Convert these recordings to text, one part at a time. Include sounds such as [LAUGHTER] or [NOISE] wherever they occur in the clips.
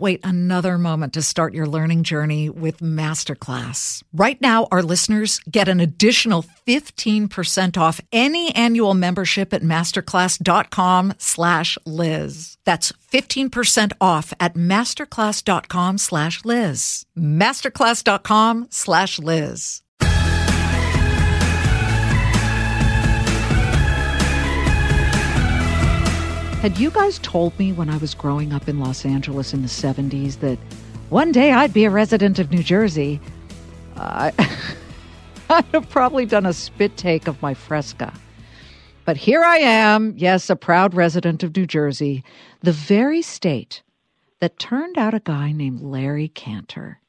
wait another moment to start your learning journey with Masterclass. Right now, our listeners get an additional 15% off any annual membership at masterclass.com slash Liz. That's 15% off at masterclass.com slash Liz. Masterclass.com slash Liz. Had you guys told me when I was growing up in Los Angeles in the 70s that one day I'd be a resident of New Jersey, uh, [LAUGHS] I'd have probably done a spit take of my fresca. But here I am, yes, a proud resident of New Jersey, the very state that turned out a guy named Larry Kantor.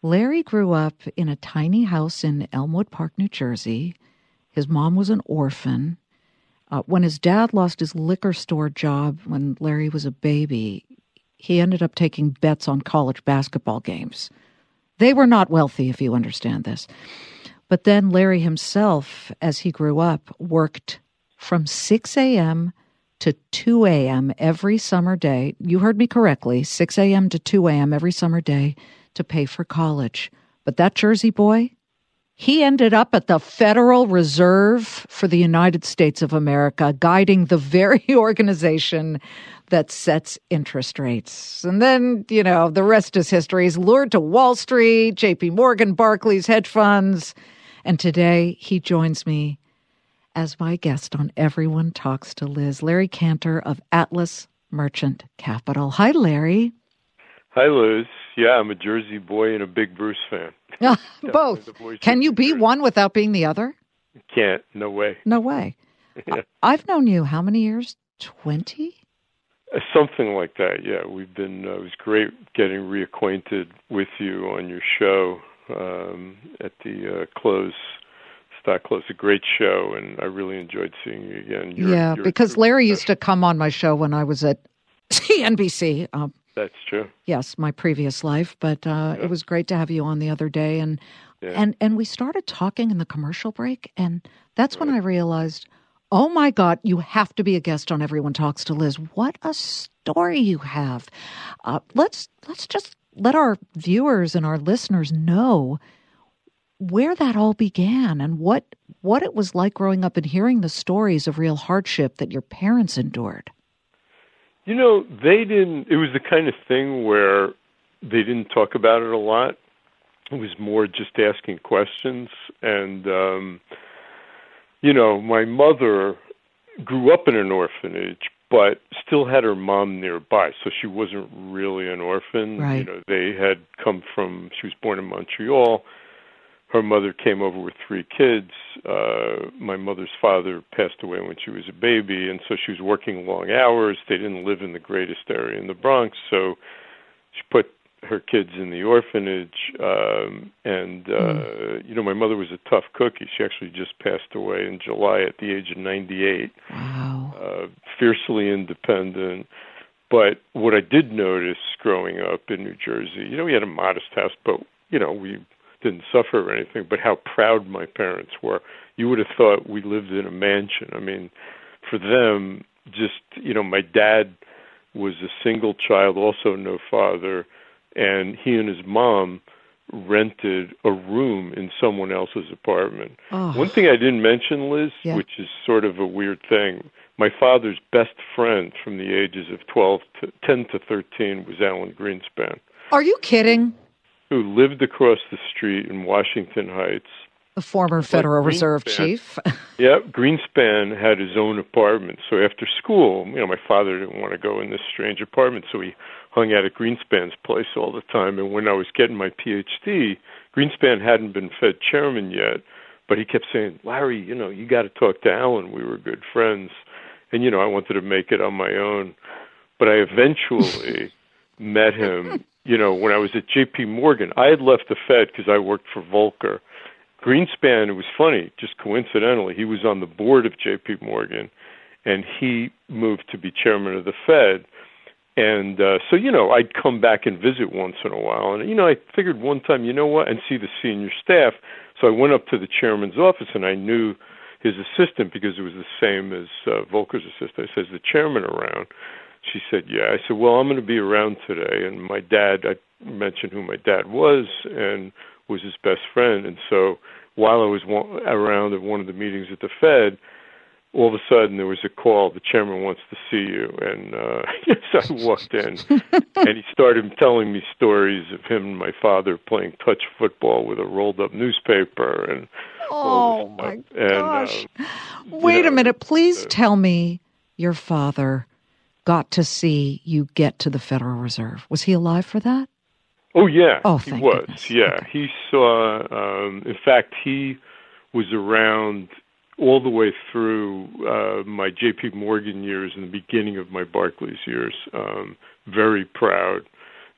Larry grew up in a tiny house in Elmwood Park, New Jersey. His mom was an orphan. Uh, when his dad lost his liquor store job when Larry was a baby, he ended up taking bets on college basketball games. They were not wealthy, if you understand this. But then Larry himself, as he grew up, worked from 6 a.m. to 2 a.m. every summer day. You heard me correctly 6 a.m. to 2 a.m. every summer day to pay for college. But that Jersey boy, he ended up at the Federal Reserve for the United States of America, guiding the very [LAUGHS] organization that sets interest rates. And then, you know, the rest is history. He's lured to Wall Street, JP Morgan, Barclays, hedge funds. And today he joins me as my guest on Everyone Talks to Liz, Larry Kantor of Atlas Merchant Capital. Hi, Larry. Hi, Liz. Yeah, I'm a Jersey boy and a big Bruce fan. [LAUGHS] Both. Can you be one without being the other? Can't. No way. No way. [LAUGHS] yeah. I've known you how many years? 20? Uh, something like that, yeah. We've been, uh, it was great getting reacquainted with you on your show um, at the uh, close. Stock Close, a great show, and I really enjoyed seeing you again. You're, yeah, you're, because Larry used to come on my show when I was at [LAUGHS] CNBC. Um, that's true. Yes, my previous life, but uh, yeah. it was great to have you on the other day, and yeah. and and we started talking in the commercial break, and that's right. when I realized, oh my God, you have to be a guest on Everyone Talks to Liz. What a story you have! Uh, let's let's just let our viewers and our listeners know where that all began and what what it was like growing up and hearing the stories of real hardship that your parents endured. You know, they didn't. It was the kind of thing where they didn't talk about it a lot. It was more just asking questions, and um, you know, my mother grew up in an orphanage, but still had her mom nearby, so she wasn't really an orphan. Right. You know, they had come from. She was born in Montreal her mother came over with three kids. Uh, my mother's father passed away when she was a baby, and so she was working long hours. They didn't live in the greatest area in the Bronx, so she put her kids in the orphanage. Um, and uh, mm. you know, my mother was a tough cookie. She actually just passed away in July at the age of 98. Wow. Uh, fiercely independent. But what I did notice growing up in New Jersey, you know, we had a modest house, but you know, we didn't suffer or anything, but how proud my parents were. You would have thought we lived in a mansion. I mean, for them, just, you know, my dad was a single child, also no father, and he and his mom rented a room in someone else's apartment. Oh. One thing I didn't mention, Liz, Yeah. which is sort of a weird thing. My father's best friend from the ages of 12 to 10 to 13 was Alan Greenspan, Are you kidding? Who lived across the street in Washington Heights. The former Federal Reserve chief. [LAUGHS] Yeah, Greenspan had his own apartment. So after school, you know, my father didn't want to go in this strange apartment, so he hung out at Greenspan's place all the time. And when I was getting my PhD, Greenspan hadn't been Fed chairman yet, but he kept saying, "Larry, you know, you got to talk to Alan. We were good friends." And you know, I wanted to make it on my own, but I eventually [LAUGHS] met him. You know, when I was at J.P. Morgan, I had left the Fed because I worked for Volcker. Greenspan, it was funny, just coincidentally, he was on the board of J.P. Morgan, and he moved to be chairman of the Fed. And uh, so, you know, I'd come back and visit once in a while. And, you know, I figured one time, you know what, and see the senior staff. So I went up to the chairman's office and I knew his assistant because it was the same as uh, Volcker's assistant. I said, Is the chairman around? She said, Yeah. I said, Well, I'm going to be around today. And my dad, I mentioned who my dad was and was his best friend. And so while I was wa- around at one of the meetings at the Fed, all of a sudden there was a call. The chairman wants to see you, and uh, [LAUGHS] so I walked in, and he started telling me stories of him and my father playing touch football with a rolled-up newspaper, and Oh my stuff. And, gosh. um, Wait know, a minute. Please uh, tell me your father got to see you get to the Federal Reserve. Was he alive for that? Oh yeah, Oh, he was. goodness. Yeah, Okay. he saw. Um, in fact, he was around all the way through uh, my J.P. Morgan years and the beginning of my Barclays years. Um, very proud,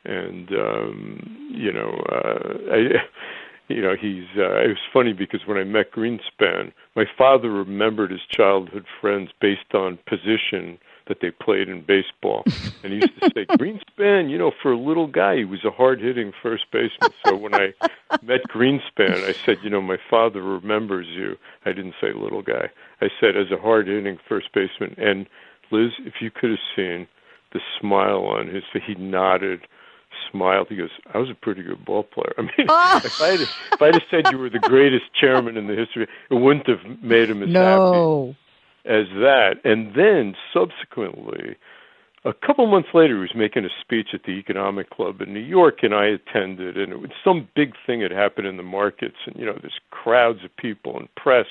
and um, you know, uh, I. [LAUGHS] You know, he's. Uh, it was funny because when I met Greenspan, my father remembered his childhood friends based on position that they played in baseball, and he used to say, [LAUGHS] "Greenspan, you know, for a little guy, he was a hard-hitting first baseman." So when I met Greenspan, I said, "You know, my father remembers you." I didn't say little guy. I said as a hard-hitting first baseman. And Liz, if you could have seen the smile on his face, he nodded, smiled. He goes, "I was a pretty good ball player." I mean, oh. if I had if I'd have said you were the greatest chairman in the history, it wouldn't have made him as happy No. As that. And then subsequently, a couple months later, he was making a speech at the Economic Club in New York, and I attended. And it was some big thing had happened in the markets, and you know, there's crowds of people and press.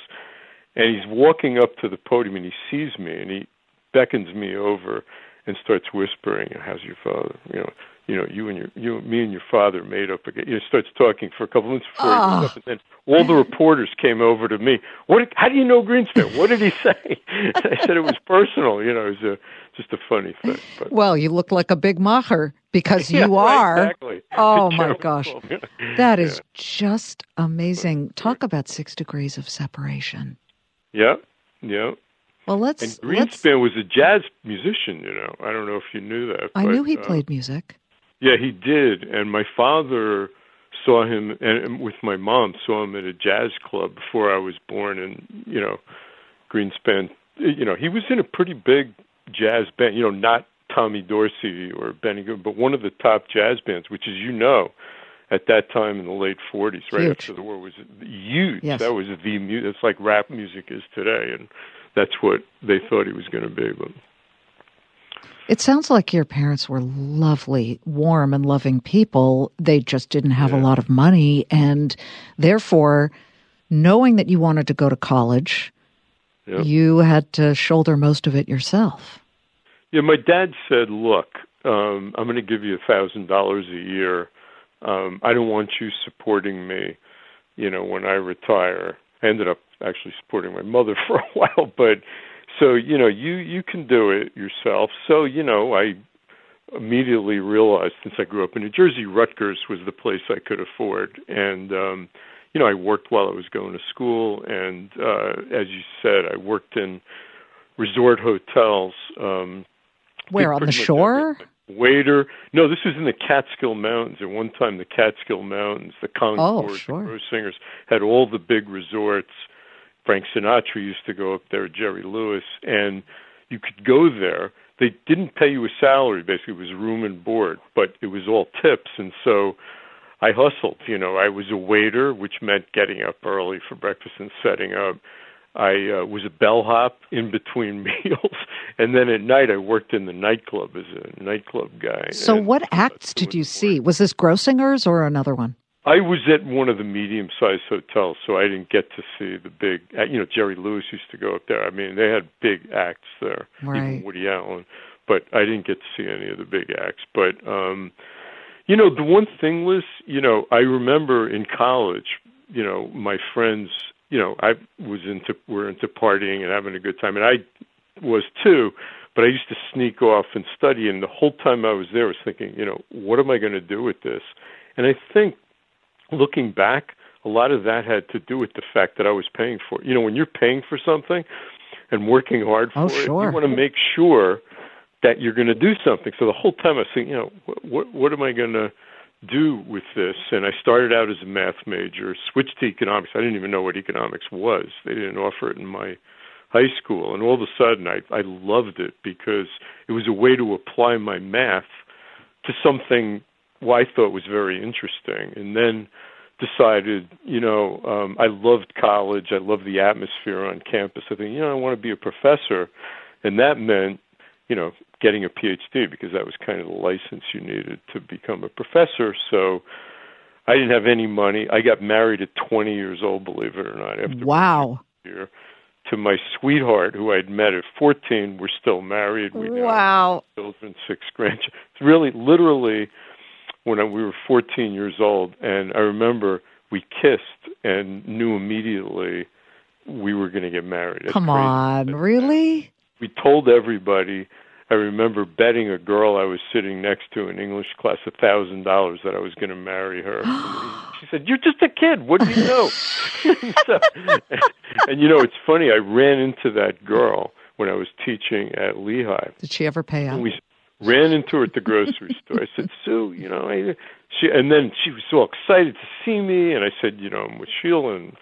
And he's walking up to the podium, and he sees me, and he beckons me over and starts whispering, "How's your father?" You know. You know, you and your, you, me and your father made up again. You know, starts talking for a couple minutes before Oh. up, and then all the reporters came over to me. What? How do you know Greenspan? What did he say? [LAUGHS] I said it was personal. You know, it was a, just a funny thing. But Well, you look like a big macher because [LAUGHS] Yeah, you right, are. exactly. Oh, my gosh. [LAUGHS] That is just amazing. Talk about six degrees of separation. Yeah, yeah. Well, let's. let's Greenspan was a jazz musician. You know, I don't know if you knew that. I but, knew he uh, played music. Yeah, he did. And my father saw him, and with my mom saw him at a jazz club before I was born. And you know, Greenspan, you know, he was in a pretty big jazz band. You know, not Tommy Dorsey or Benny Goodman, but one of the top jazz bands, which, as you know, at that time in the late 40s, right Huge. after the war, was huge. Yes. That was the music. It's like rap music is today, and that's what they thought he was going to be. But It sounds like your parents were lovely, warm, and loving people. They just didn't have a lot of money. And therefore, knowing that you wanted to go to college, yeah. you had to shoulder most of it yourself. Yeah, my dad said, "Look, um, I'm going to give you a thousand dollars a year. Um, I don't want you supporting me. You know, when I retire." I ended up actually supporting my mother [LAUGHS] for a while, but so you know, you you can do it yourself. So you know, I immediately realized since I grew up in New Jersey, Rutgers was the place I could afford, and um, you know, I worked while I was going to school, and uh, as you said, I worked in resort hotels. Um, Where on the shore? Waiter. No, this was in the Catskill Mountains. At one time, the Catskill Mountains, the Concord, Oh, sure. the Singers had all the big resorts. Frank Sinatra used to go up there, Jerry Lewis, and you could go there. They didn't pay you a salary, basically, it was room and board, but it was all tips. And so I hustled. You know, I was a waiter, which meant getting up early for breakfast and setting up. I uh, was a bellhop in between [LAUGHS] meals, and then at night I worked in the nightclub as a nightclub guy. So, and, what acts did you see? Was this Grossinger's or another one? I was at one of the medium-sized hotels, so I didn't get to see the big. Uh, you know, Jerry Lewis used to go up there. I mean, they had big acts there, right. even Woody Allen. But I didn't get to see any of the big acts. But um, you know, the one thing was, you know, I remember in college, you know, my friends, you know, I was into were into partying and having a good time, and I was too. But I used to sneak off and study, and the whole time I was there, I was thinking, you know, what am I going to do with this? And I think looking back, a lot of that had to do with the fact that I was paying for it. You know, when you're paying for something and working hard oh, for oh, it, sure. you want to make sure that you're going to do something. So the whole time I was thinking, you know, what what, what am I going to do with this? And I started out as a math major, switched to economics. I didn't even know what economics was. They didn't offer it in my high school, and all of a sudden I I loved it because it was a way to apply my math to something well, I thought was very interesting, and then decided, you know, um, I loved college. I loved the atmosphere on campus. I think, you know, I want to be a professor, and that meant, you know, getting a PhD because that was kind of the license you needed to become a professor. So I didn't have any money. I got married at 20 years old, believe it or not. After wow. Year, to my sweetheart, who I'd met at 14. We're still married. We wow. children, six grandchildren. It's really, literally when I, we were 14 years old, and I remember we kissed and knew immediately we were going to get married. That's Come crazy. on, really? We told everybody. I remember betting a girl I was sitting next to in English class a thousand dollars that I was going to marry her. [GASPS] she said, "You're just a kid. What do you know?" [LAUGHS] [LAUGHS] so, and you know, it's funny. I ran into that girl when I was teaching at Lehigh. Did she ever pay up? And we ran into her at the grocery [LAUGHS] store. I said, Sue, you know, I, she, and then she was so excited to see me, and I said, you know, I'm with Sheila, and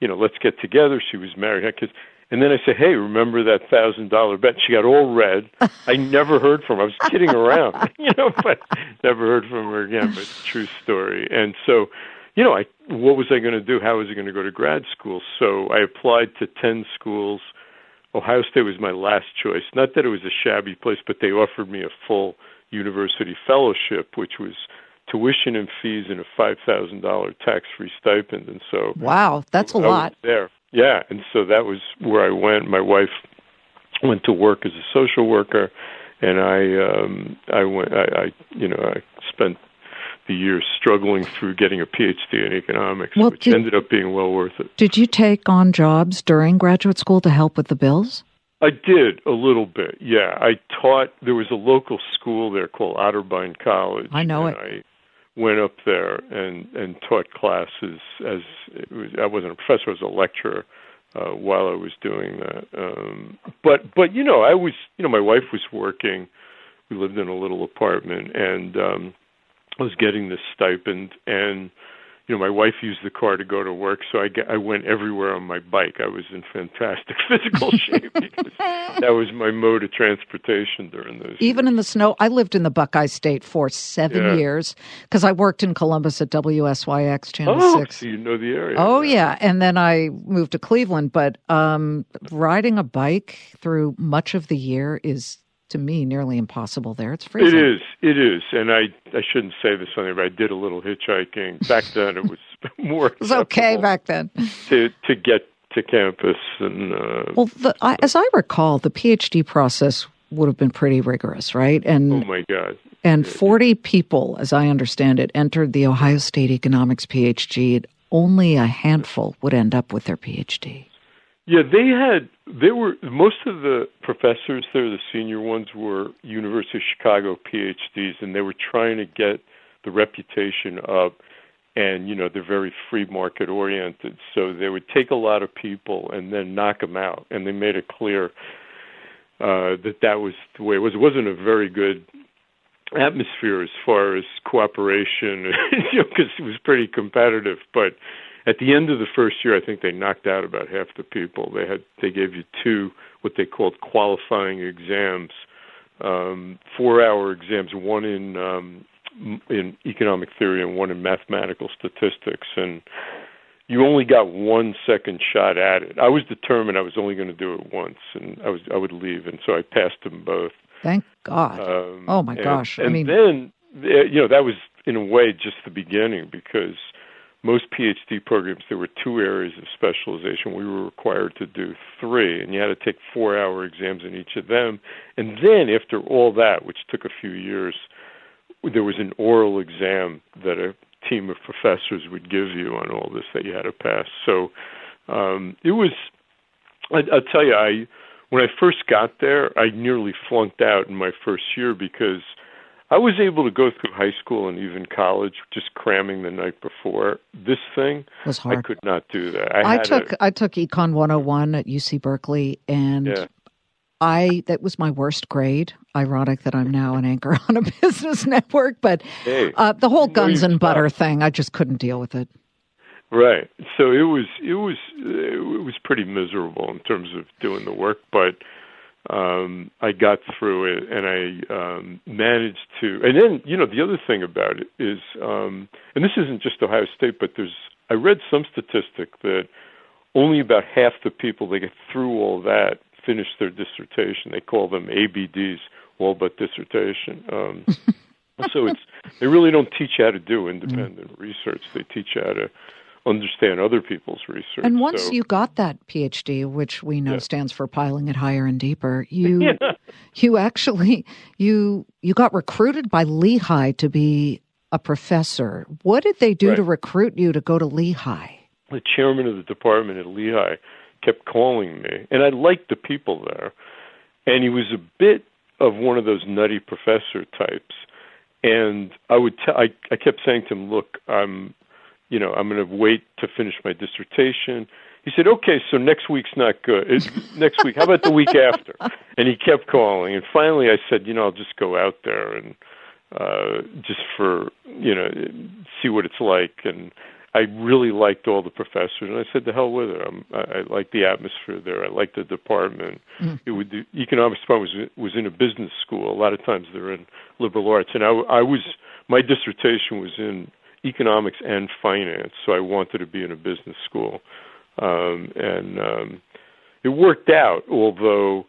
you know, let's get together. She was married, had kids. And then I said, "Hey, remember that thousand dollar bet?" She got all red. I never heard from her. I was kidding around, [LAUGHS] you know, but never heard from her again. But true story. And so, you know, I what was I going to do? How was I going to go to grad school? So I applied to ten schools. Ohio State was my last choice. Not that it was a shabby place, but they offered me a full university fellowship, which was tuition and fees and a five thousand dollar tax free stipend. And so, wow, that's a I lot. there, yeah. And so that was where I went. My wife went to work as a social worker, and I, um, I went. I, I, you know, I spent the years struggling through getting a PhD in economics, well, which did, ended up being well worth it. Did you take on jobs during graduate school to help with the bills? I did a little bit. Yeah, I taught. There was a local school there called Otterbein College. I know it. I went up there and and taught classes as was, I wasn't a professor, I was a lecturer uh, while I was doing that. Um, but but you know, I was you know my wife was working. We lived in a little apartment and. um I was getting this stipend, and you know, my wife used the car to go to work, so I get, I went everywhere on my bike. I was in fantastic [LAUGHS] physical shape because that was my mode of transportation during those. Even years. in the snow, I lived in the Buckeye State for seven Yeah. years because I worked in Columbus at WSYX Channel oh, Six. so you know the area. Oh yeah, and then I moved to Cleveland. But um, riding a bike through much of the year is, to me, nearly impossible. There, it's It freezing. is, it is, and I I shouldn't say this on there, but I did a little hitchhiking back then. It was [LAUGHS] more. It was okay back then. to to get to campus, and uh, Well, the, I, as I recall, the PhD process would have been pretty rigorous, right? And oh my god, and forty people, as I understand it, entered the Ohio State economics PhD. Only a handful would end up with their PhD. Yeah, they had they were most of the professors there, the senior ones were University of Chicago PhDs and they were trying to get the reputation up and you know they're very free market oriented. So they would take a lot of people and then knock them out. And they made it clear uh that that was the way it was. It wasn't a very good atmosphere as far as cooperation [LAUGHS] you know because it was pretty competitive. But at the end of the first year, I think they knocked out about half the people. They had they gave you two what they called qualifying exams, um, four-hour exams, one in um, in economic theory and one in mathematical statistics, and you only got one second shot at it. I was determined I was only going to do it once, and I was I would leave, and so I passed them both. Thank God. Um, oh my and, gosh! And I mean, then you know that was in a way just the beginning because most PhD programs there were two areas of specialization. We were required to do three, and you had to take four-hour exams in each of them. And then after all that, which took a few years, there was an oral exam that a team of professors would give you on all this that you had to pass. So um, it was. I, I'll tell you, I when I first got there, I nearly flunked out in my first year because I was able to go through high school and even college just cramming the night before. This thing was hard. I could not do that. I, I took a, I took Econ 101 at UC Berkeley and yeah. I that was my worst grade. Ironic that I'm now an anchor [LAUGHS] on a business network, but hey, uh, the whole guns and butter thing, I just couldn't deal with it. Right. So it was it was it was pretty miserable in terms of doing the work, but um, I got through it and I um, managed to. And then you know the other thing about it is, um, and this isn't just Ohio State, but there's I read some statistic that only about half the people that get through all that finish their dissertation. They call them ABDs, all but dissertation. Um, [LAUGHS] so it's they really don't teach you how to do independent mm. research. They teach you how to understand other people's research. And once so, you got that PhD, which we know yeah. stands for piling it higher and deeper, you [LAUGHS] yeah. you actually you you got recruited by Lehigh to be a professor. What did they do right. to recruit you to go to Lehigh? The chairman of the department at Lehigh kept calling me, and I liked the people there. And he was a bit of one of those nutty professor types. And I would t- I, I kept saying to him, "Look, I'm, you know, I'm going to wait to finish my dissertation." He said, "Okay, so next week's not good. It's next week. How about the week after?" [LAUGHS] And he kept calling. And finally, I said, "You know, I'll just go out there and uh just for you know see what it's like." And I really liked all the professors, and I said, "The hell with it! I'm, I, I like the atmosphere there. I like the department. Mm. It would the economics department was was in a business school. A lot of times they're in liberal arts, and I, I was my dissertation was in economics and finance, so I wanted to be in a business school, um, and um, it worked out. Although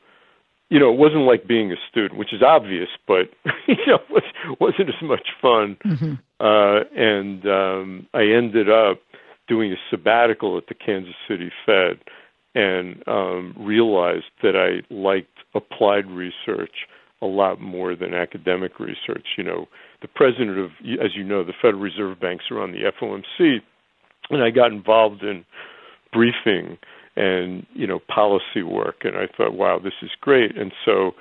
you know, it wasn't like being a student, which is obvious, but [LAUGHS] you know, was wasn't as much fun. Mm-hmm. Uh, and um, I ended up doing a sabbatical at the Kansas City Fed, and um, realized that I liked applied research a lot more than academic research. You know, the president of, as you know, the Federal Reserve Banks are on the FOMC, and I got involved in briefing and you know policy work and I thought wow this is great and so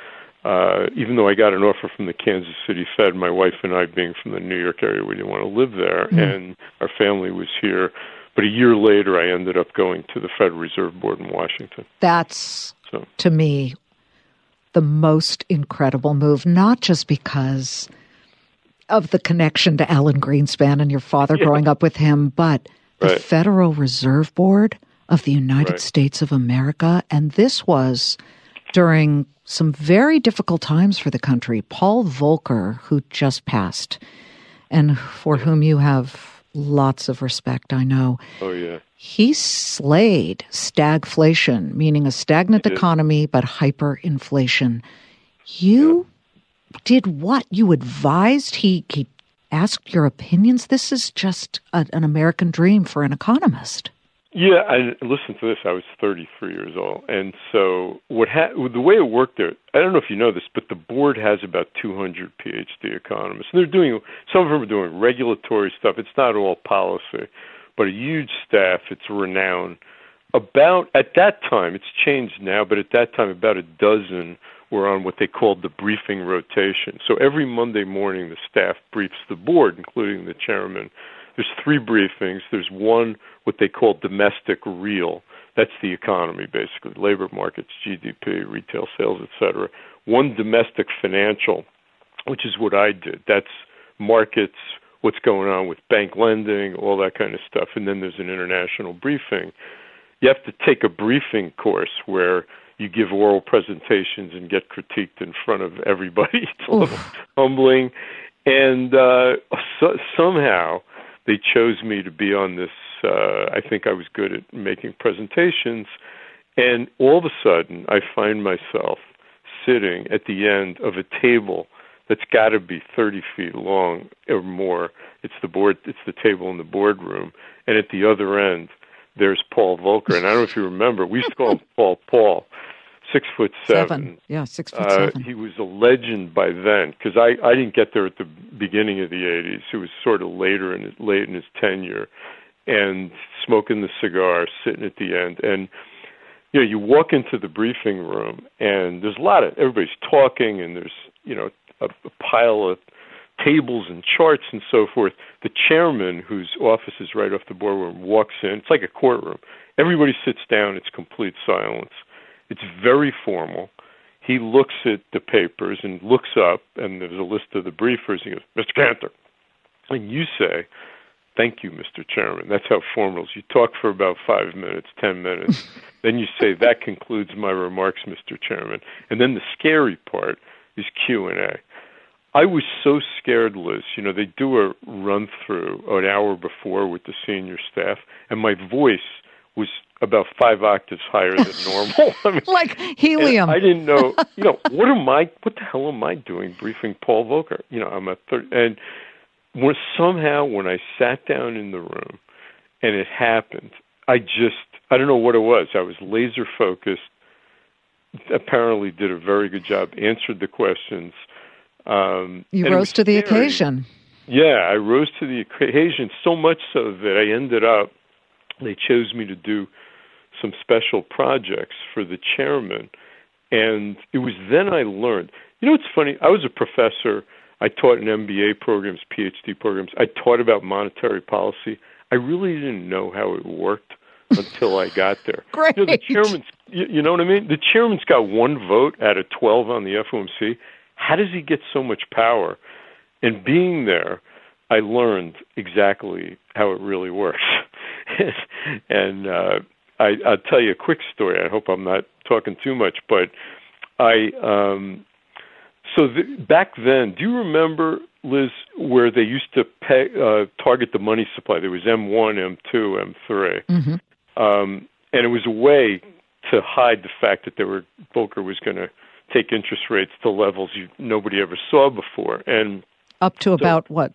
uh even though I got an offer from the Kansas City Fed my wife and I being from the New York area we didn't want to live there mm. and our family was here but a year later I ended up going to the Federal Reserve Board in Washington that's so. to me the most incredible move not just because of the connection to Alan Greenspan and your father yeah. growing up with him but the right. Federal Reserve Board of the United right. States of America. And this was during some very difficult times for the country. Paul Volcker, who just passed, and for whom you have lots of respect, I know. Oh, yeah. He slayed stagflation, meaning a stagnant economy but hyperinflation. You yeah. Did what? You advised? He, he asked your opinions? This is just a, an American dream for an economist. Yeah, I listen to this. I was 33 years old, and so what ha- the way it worked there. I don't know if you know this, but the board has about 200 PhD economists, and they're doing some of them are doing regulatory stuff. It's not all policy, but a huge staff. It's renowned. About at that time, it's changed now, but at that time, about a dozen were on what they called the briefing rotation. So every Monday morning, the staff briefs the board, including the chairman. There's three briefings. There's one what they call domestic real. That's the economy, basically, labor markets, GDP, retail sales, etc. One domestic financial, which is what I did. That's markets, what's going on with bank lending, all that kind of stuff. And then there's an international briefing. You have to take a briefing course where you give oral presentations and get critiqued in front of everybody. [LAUGHS] It's humbling And uh, so, somehow they chose me to be on this. Uh, I think I was good at making presentations. And all of a sudden, I find myself sitting at the end of a table that's got to be 30 feet long or more. It's the board. It's the table in the boardroom, and at the other end, there's Paul Volcker. And I don't know if you remember, we used to call him [LAUGHS] Paul Paul six foot seven. seven. Yeah, six foot uh, seven. He was a legend by then because I I didn't get there at the beginning of the '80s. It was sort of later in his, late in his tenure, and smoking the cigar, sitting at the end, and you know you walk into the briefing room and there's a lot of everybody's talking and there's you know a, a pile of tables and charts and so forth. The chairman, whose office is right off the boardroom, walks in. It's like a courtroom. Everybody sits down. It's complete silence it's very formal. He looks at the papers and looks up, and there's a list of the briefers. He goes, Mr. Kantor. And you say, Thank you, Mr. Chairman. That's how formal it is. You talk for about five minutes, ten minutes. [LAUGHS] then you say, That concludes my remarks, Mr. Chairman. And then the scary part is Q&A. I was so scared, Liz. You know, they do a run through an hour before with the senior staff, and my voice was about five octaves higher than [LAUGHS] normal. [LAUGHS] I mean, like helium. I didn't know. [LAUGHS] You know, what am I? What the hell am I doing briefing Paul Volcker? You know, I'm a third, and when, somehow when I sat down in the room, and it happened, I just I don't know what it was. I was laser focused. Apparently, did a very good job. Answered the questions. Um, you rose to the scary. occasion. Yeah, I rose to the occasion so much so that I ended up. They chose me to do some special projects for the chairman. And it was then I learned. You know, it's funny. I was a professor. I taught in MBA programs, PhD programs. I taught about monetary policy. I really didn't know how it worked until I got there. [LAUGHS] Great. You know, the chairman's, you, you know what I mean? The chairman's got one vote out of 12 on the FOMC. How does he get so much power? And being there, I learned exactly how it really works. [LAUGHS] and uh, I, I'll tell you a quick story. I hope I'm not talking too much, but I um, so the, back then, do you remember, Liz, where they used to pay, uh, target the money supply? There was M1, M2, M3, mm-hmm. um, and it was a way to hide the fact that there were Volcker was going to take interest rates to levels you, nobody ever saw before, and up to so, about what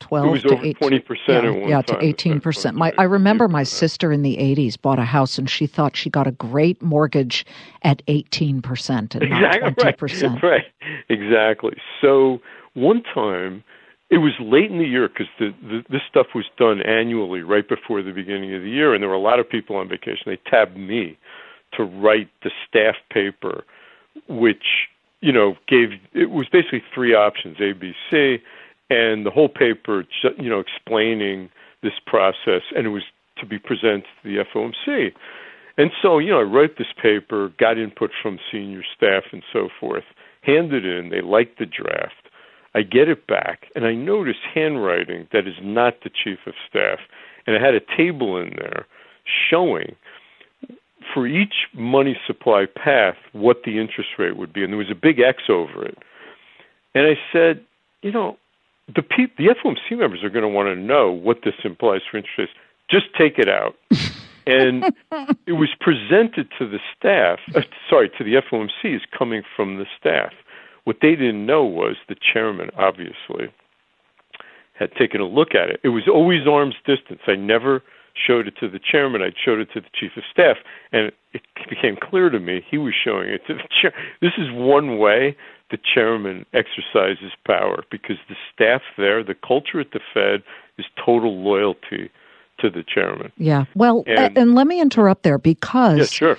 12 to 18 percent yeah, yeah to 18 percent. my i remember my sister in the 80s bought a house and she thought she got a great mortgage at 18 percent and not 20 percent. right, [LAUGHS] right exactly. So one time it was late in the year because the, the, this stuff was done annually right before the beginning of the year and there were a lot of people on vacation. They tabbed me to write the staff paper which you know gave it was basically three options a b c and the whole paper, you know, explaining this process, and it was to be presented to the FOMC. And so, you know, I wrote this paper, got input from senior staff and so forth, handed it in. They liked the draft. I get it back, and I notice handwriting that is not the chief of staff. And I had a table in there showing for each money supply path what the interest rate would be. And there was a big X over it. And I said, you know, the pe- the FOMC members are going to want to know what this implies for interest rates. Just take it out. [LAUGHS] and it was presented to the staff, uh, sorry, to the FOMC is coming from the staff. What they didn't know was the chairman, obviously, had taken a look at it. It was always arm's distance. I never showed it to the chairman. I showed it to the chief of staff, and it became clear to me he was showing it to the chair. This is one way the chairman exercises power because the staff there, the culture at the Fed is total loyalty to the chairman. Yeah. Well, and, and let me interrupt there because yeah, sure.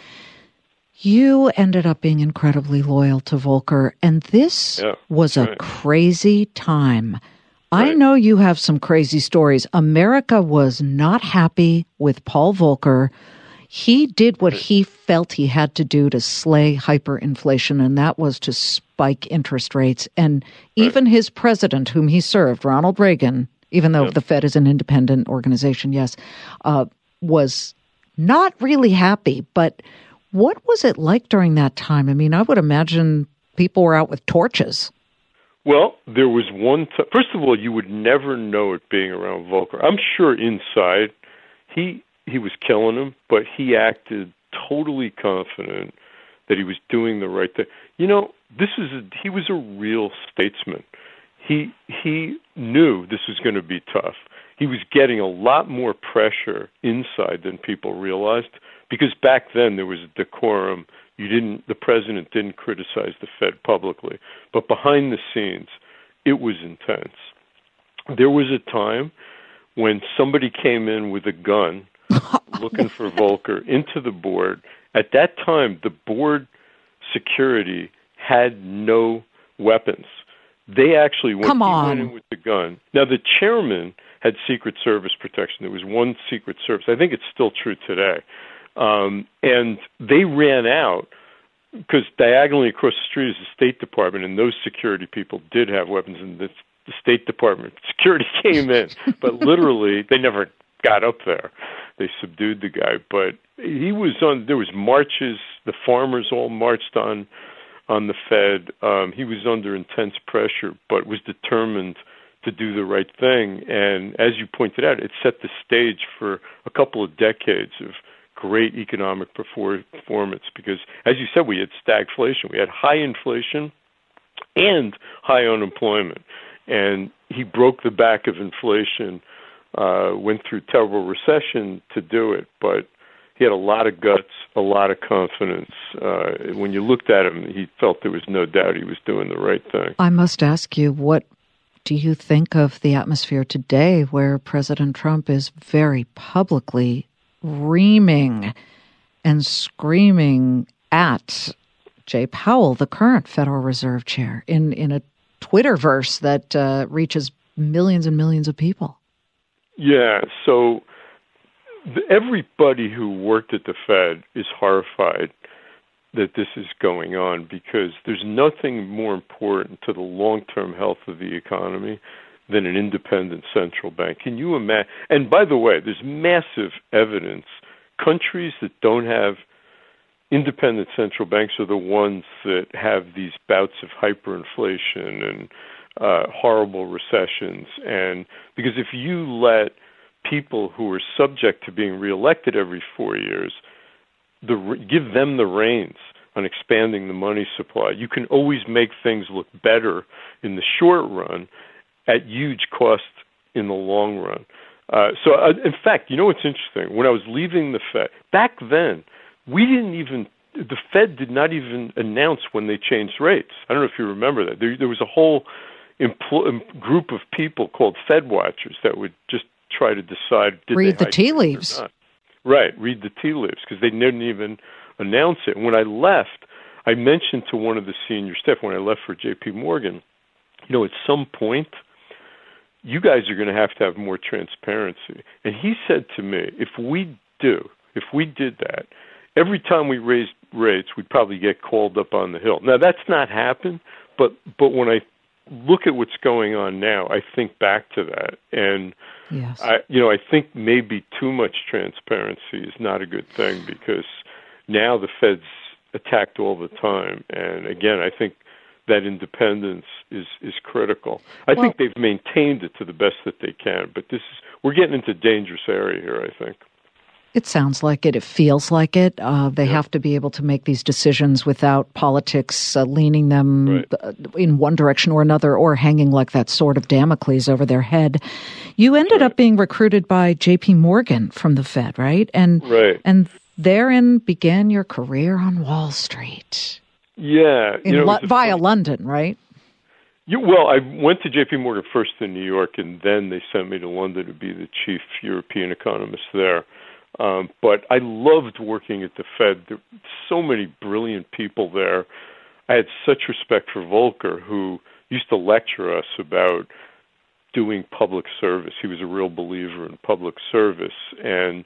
You ended up being incredibly loyal to Volcker, and this yeah, was a right. crazy time. Right. I know you have some crazy stories. America was not happy with Paul Volcker he did what he felt he had to do to slay hyperinflation, and that was to spike interest rates. And even right. his president, whom he served, Ronald Reagan, even though the Fed is an independent organization, yes, uh, was not really happy. But what was it like during that time? I mean, I would imagine people were out with torches. Well, there was one. T- First of all, you would never know it being around Volcker. I'm sure inside he he was killing him, but he acted totally confident that he was doing the right thing. You know, this is a, he was a real statesman. He he knew this was going to be tough. He was getting a lot more pressure inside than people realized because back then there was a decorum you didn't the president didn't criticize the Fed publicly, but behind the scenes it was intense. There was a time when somebody came in with a gun [LAUGHS] looking for Volcker into the board. At that time the board security had no weapons. They actually went, Come on. went in with the gun. Now the chairman had Secret Service protection. There was one Secret Service. I think it's still true today. Um, and they ran out because diagonally across the street is the State Department, and those security people did have weapons, and the, the State Department [LAUGHS] security came in, but literally they never got up there. They subdued the guy, but he was on. There was marches. The farmers all marched on on the Fed. Um, he was under intense pressure, but was determined to do the right thing. And as you pointed out, it set the stage for a couple of decades of great economic performance because, as you said, we had stagflation. We had high inflation and high unemployment. And he broke the back of inflation, uh, went through terrible recession to do it, but he had a lot of guts, a lot of confidence. Uh, when you looked at him, he felt there was no doubt he was doing the right thing. I must ask you, what do you think of the atmosphere today where President Trump is very publicly reaming and screaming at Jay Powell, the current Federal Reserve Chair, in, in a Twitter verse that uh, reaches millions and millions of people? Yeah, so everybody who worked at the Fed is horrified that this is going on because there's nothing more important to the long term health of the economy than an independent central bank. Can you imagine? And by the way, there's massive evidence. Countries that don't have independent central banks are the ones that have these bouts of hyperinflation and uh, horrible recessions. And because if you let people who are subject to being reelected every four years, the give them the reins on expanding the money supply. You can always make things look better in the short run at huge cost in the long run. Uh, so, uh, in fact, you know what's interesting? When I was leaving the Fed, back then, we didn't even, the Fed did not even announce when they changed rates. I don't know if you remember that. There, there was a whole empl- group of people called Fed watchers that would just try to decide. read the tea leaves. Right, read the tea leaves because they didn't even announce it. When I left, I mentioned to one of the senior staff when I left for J.P. Morgan, you know, at some point, you guys are going to have to have more transparency. And he said to me, if we do, if we did that, every time we raised rates, we'd probably get called up on the hill. Now that's not happened, but but when I look at what's going on now, I think back to that, and yes. I, you know, I think maybe too much transparency is not a good thing because now the Fed's attacked all the time, and again, I think that independence is is critical. I well, think they've maintained it to the best that they can, but this is we're getting into dangerous area here. I think. It sounds like it. It feels like it. Uh, they yeah. have to be able to make these decisions without politics uh, leaning them right. Uh, in one direction or another, or hanging like that sword of Damocles over their head. You ended right. up being recruited by J.P. Morgan from the Fed, right? And right. and therein began your career on Wall Street. Yeah, in you know, Lo- via funny, London, right? You, well, I went to J.P. Morgan first in New York, and then they sent me to London to be the chief European economist there. Um, but I loved working at the Fed. There were so many brilliant people there. I had such respect for Volcker, who used to lecture us about doing public service. He was a real believer in public service, and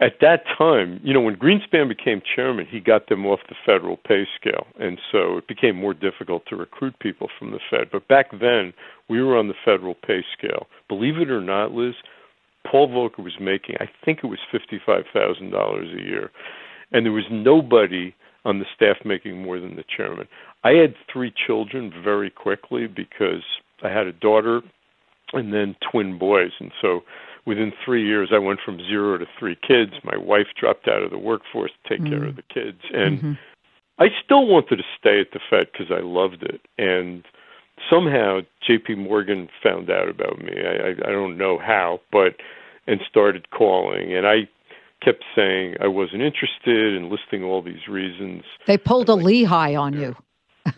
at that time, you know, when Greenspan became chairman, he got them off the federal pay scale. And so it became more difficult to recruit people from the Fed. But back then, we were on the federal pay scale. Believe it or not, Liz, Paul Volcker was making, I think it was $55,000 a year. And there was nobody on the staff making more than the chairman. I had three children very quickly because I had a daughter and then twin boys, and so within three years, I went from zero to three kids. My wife dropped out of the workforce to take mm-hmm. care of the kids, and mm-hmm. I still wanted to stay at the Fed because I loved it. And somehow J.P. Morgan found out about me. I, I, I don't know how, but and started calling, and I kept saying I wasn't interested and listing all these reasons. They pulled a like, Lehigh on you.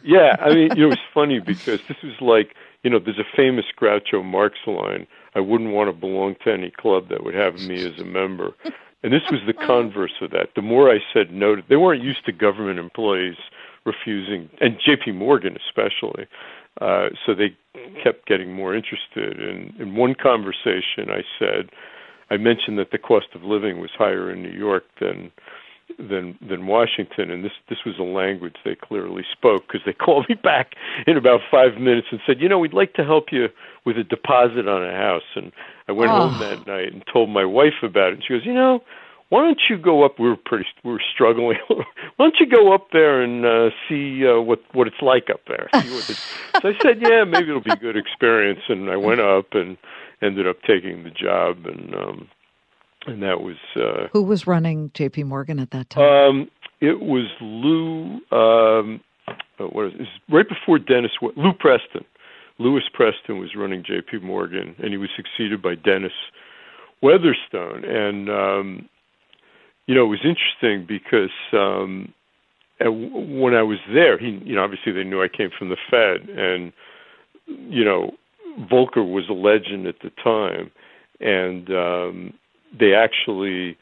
yeah, I mean, [LAUGHS] it was funny because this was like, you know, there's a famous Groucho Marx line I wouldn't want to belong to any club that would have me as a member. And this was the [LAUGHS] converse of that. The more I said no, to, they weren't used to government employees refusing, and J.P. Morgan especially. Uh, so they kept getting more interested. And in one conversation, I said, I mentioned that the cost of living was higher in New York than than than Washington, and this this was a language they clearly spoke because they [LAUGHS] called me back in about five minutes and said, you know, we'd like to help you with a deposit on a house. And I went oh. home that night and told my wife about it. And she goes, you know, why don't you go up? We were pretty, we were struggling. [LAUGHS] why don't you go up there and uh, see uh, what what it's like up there? See what it's... [LAUGHS] so I said, yeah, maybe it'll be a good experience. And I went up and ended up taking the job and. um and that was uh, who was running J.P. Morgan at that time. Um, it was Lou. Um, uh, what is it? right before Dennis? Lou Preston. Lewis Preston was running J.P. Morgan, and he was succeeded by Dennis Weatherstone. And um, you know, it was interesting because um, when I was there, he, you know, obviously they knew I came from the Fed, and you know, Volcker was a legend at the time, and um, they actually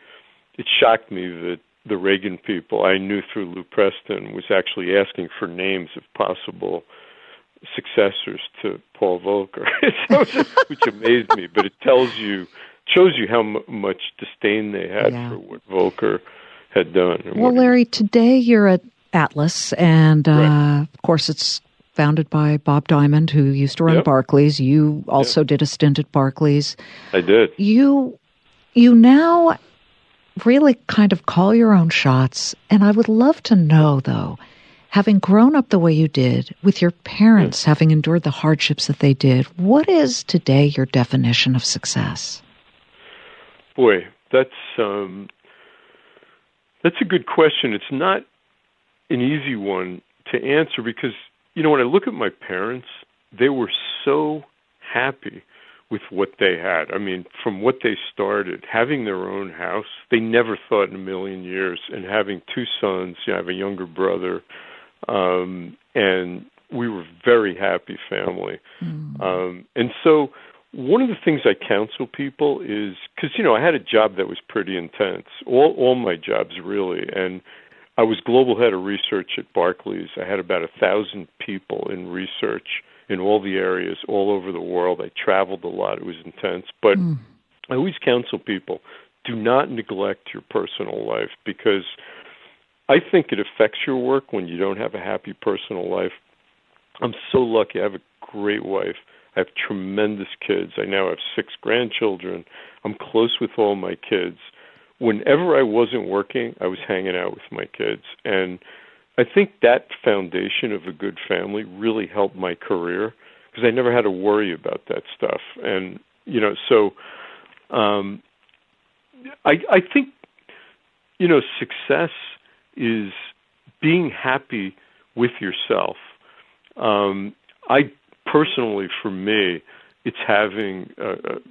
it shocked me that the Reagan people I knew through Lou Preston was actually asking for names of possible successors to Paul Volcker, [LAUGHS] which amazed me. But it tells you, shows you how m- much disdain they had yeah. for what Volcker had done. Well, Larry, today you're at Atlas, and uh, right. of course it's founded by Bob Diamond, who used to run yep. Barclays. You also yep. did a stint at Barclays. I did. You you now really kind of call your own shots. And I would love to know, though, having grown up the way you did, with your parents having endured the hardships that they did, what is today your definition of success? Boy, that's um, that's a good question. It's not an easy one to answer because you know when I look at my parents, they were so happy with what they had. I mean, from what they started, having their own house, they never thought in a million years, and having two sons, you know, I have a younger brother, um, and we were very happy family. Mm. Um, and so, one of the things I counsel people is because you know I had a job that was pretty intense, all all my jobs really, and I was global head of research at Barclays. I had about a thousand people in research in all the areas all over the world. I traveled a lot. It was intense, but mm. I always counsel people do not neglect your personal life because I think it affects your work when you don't have a happy personal life. I'm so lucky. I have a great wife. I have tremendous kids. I now have six grandchildren. I'm close with all my kids. Whenever I wasn't working, I was hanging out with my kids. And I think that foundation of a good family really helped my career because I never had to worry about that stuff. And you know, so um, I I think you know success is being happy with yourself. Um, I personally, for me, it's having a,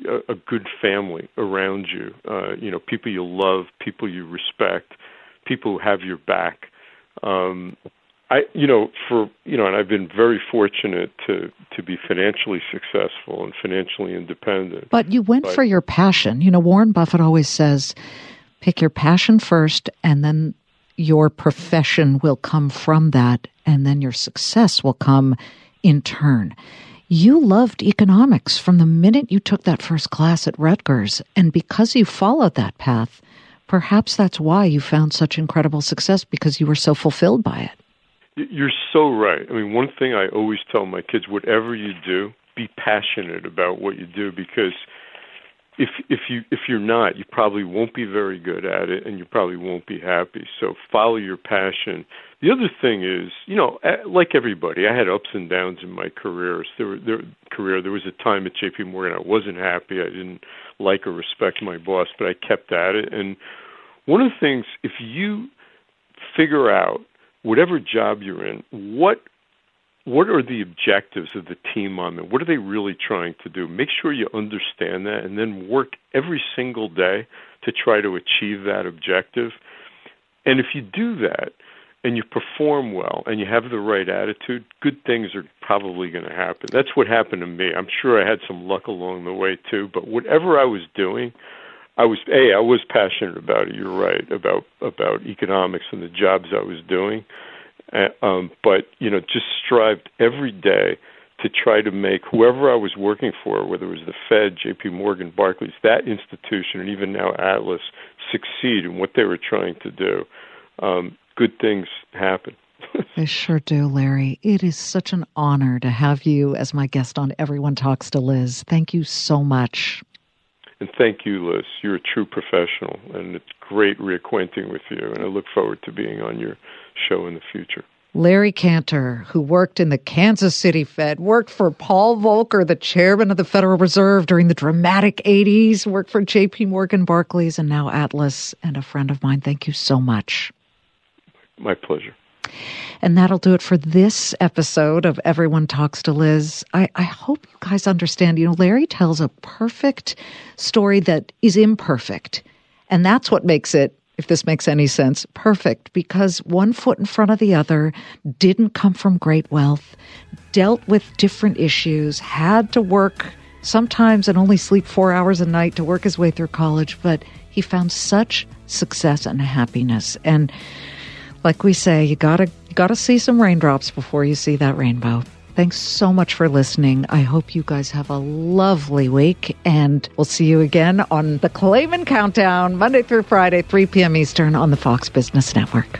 a, a good family around you. Uh, you know, people you love, people you respect, people who have your back um, I, you know, for you know, and I've been very fortunate to to be financially successful and financially independent. But you went but, for your passion. You know, Warren Buffett always says, pick your passion first, and then your profession will come from that, and then your success will come in turn. You loved economics from the minute you took that first class at Rutgers, and because you followed that path, Perhaps that's why you found such incredible success because you were so fulfilled by it. You're so right. I mean, one thing I always tell my kids whatever you do, be passionate about what you do because if if you if you're not, you probably won't be very good at it, and you probably won't be happy. So follow your passion. The other thing is, you know, like everybody, I had ups and downs in my career. There, there career. There was a time at J.P. Morgan I wasn't happy. I didn't like or respect my boss, but I kept at it. And one of the things, if you figure out whatever job you're in, what what are the objectives of the team on them? What are they really trying to do? Make sure you understand that and then work every single day to try to achieve that objective. And if you do that and you perform well and you have the right attitude, good things are probably going to happen. That's what happened to me. I'm sure I had some luck along the way too, but whatever I was doing, I was a I was passionate about it. You're right about about economics and the jobs I was doing uh, um, but you know, just strived every day to try to make whoever I was working for, whether it was the Fed, J.P. Morgan, Barclays, that institution, and even now Atlas, succeed in what they were trying to do. Um, good things happen. [LAUGHS] I sure do, Larry. It is such an honor to have you as my guest on Everyone Talks to Liz. Thank you so much. And thank you, Liz. You're a true professional, and it's great reacquainting with you. And I look forward to being on your show in the future. Larry Kantor, who worked in the Kansas City Fed, worked for Paul Volcker, the chairman of the Federal Reserve during the dramatic 80s, worked for JP Morgan Barclays, and now Atlas, and a friend of mine. Thank you so much. My pleasure. And that'll do it for this episode of Everyone Talks to Liz. I, I hope you guys understand. You know, Larry tells a perfect story that is imperfect. And that's what makes it if this makes any sense, perfect because one foot in front of the other, didn't come from great wealth, dealt with different issues, had to work sometimes and only sleep four hours a night to work his way through college, but he found such success and happiness. And like we say, you gotta gotta see some raindrops before you see that rainbow. Thanks so much for listening. I hope you guys have a lovely week, and we'll see you again on the Claman Countdown, Monday through Friday, 3 p.m. Eastern on the Fox Business Network.